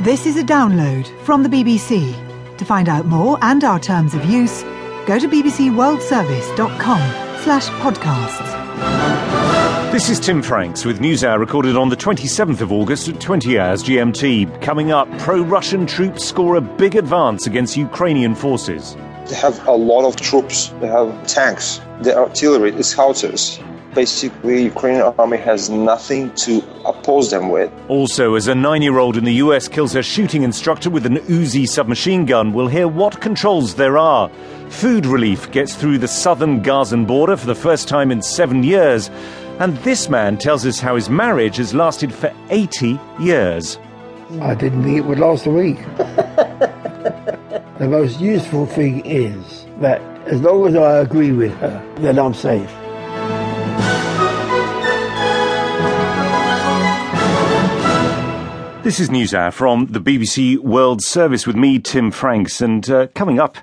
This is a download from the BBC. To find out more and our terms of use, go to bbcworldservice.com slash podcasts. This is Tim Franks with NewsHour recorded on the 27th of August at 20 hours GMT. Coming up, pro-Russian troops score a big advance against Ukrainian forces. They have a lot of troops. They have tanks, the artillery, the howitzers. Basically, Ukrainian army has nothing to oppose them with. Also, as a nine-year-old in the US kills her shooting instructor with an Uzi submachine gun, we'll hear what controls there are. Food relief gets through the southern Gazan border for the first time in seven years. And this man tells us how his marriage has lasted for 80 years. I didn't think it would last a week. the most useful thing is that as long as I agree with her, then I'm safe. This is NewsHour from the BBC World Service with me, Tim Franks, and uh, coming up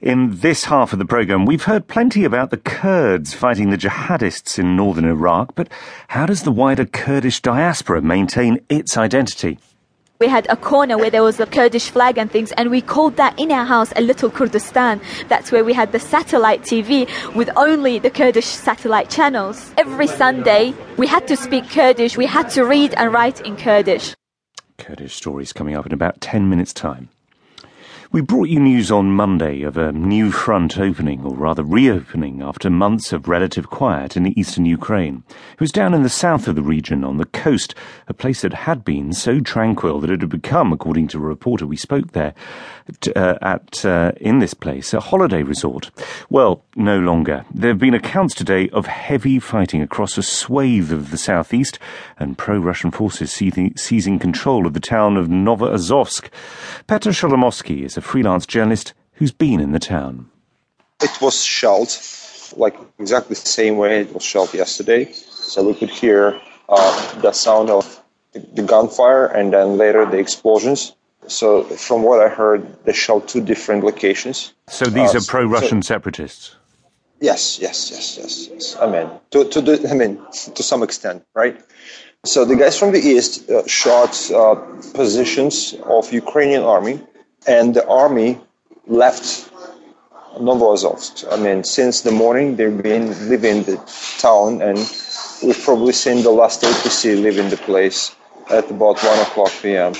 in this half of the programme, we've heard plenty about the Kurds fighting the jihadists in northern Iraq, but how does the wider Kurdish diaspora maintain its identity? We had a corner where there was a Kurdish flag and things, and we called that in our house a little Kurdistan. That's where we had the satellite TV with only the Kurdish satellite channels. Every Sunday, we had to speak Kurdish, we had to read and write in Kurdish. Kurdish stories coming up in about 10 minutes' time. We brought you news on Monday of a new front opening, or rather reopening, after months of relative quiet in the eastern Ukraine. It was down in the south of the region, on the coast, a place that had been so tranquil that it had become, according to a reporter we spoke there, uh, at uh, in this place, a holiday resort. Well, no longer. There have been accounts today of heavy fighting across a swathe of the southeast, and pro-Russian forces seizing, seizing control of the town of Novoazovsk. Petr Sholomovsky is a freelance journalist who's been in the town. It was shelled, like exactly the same way it was shelled yesterday. So we could hear uh, the sound of the gunfire and then later the explosions. So from what I heard, they shelled two different locations. So these uh, are pro-Russian so, separatists. Yes, yes, yes, yes, yes. I mean, to, to the, I mean, to some extent, right? So the guys from the east uh, shot uh, positions of Ukrainian army and the army left Novoazovsk. I mean, since the morning they've been leaving the town, and we've probably seen the last APC leaving the place at about one o'clock p.m.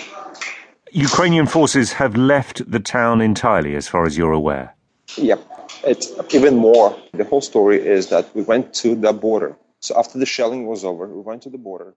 Ukrainian forces have left the town entirely, as far as you're aware. Yep, it's even more. The whole story is that we went to the border. So after the shelling was over, we went to the border.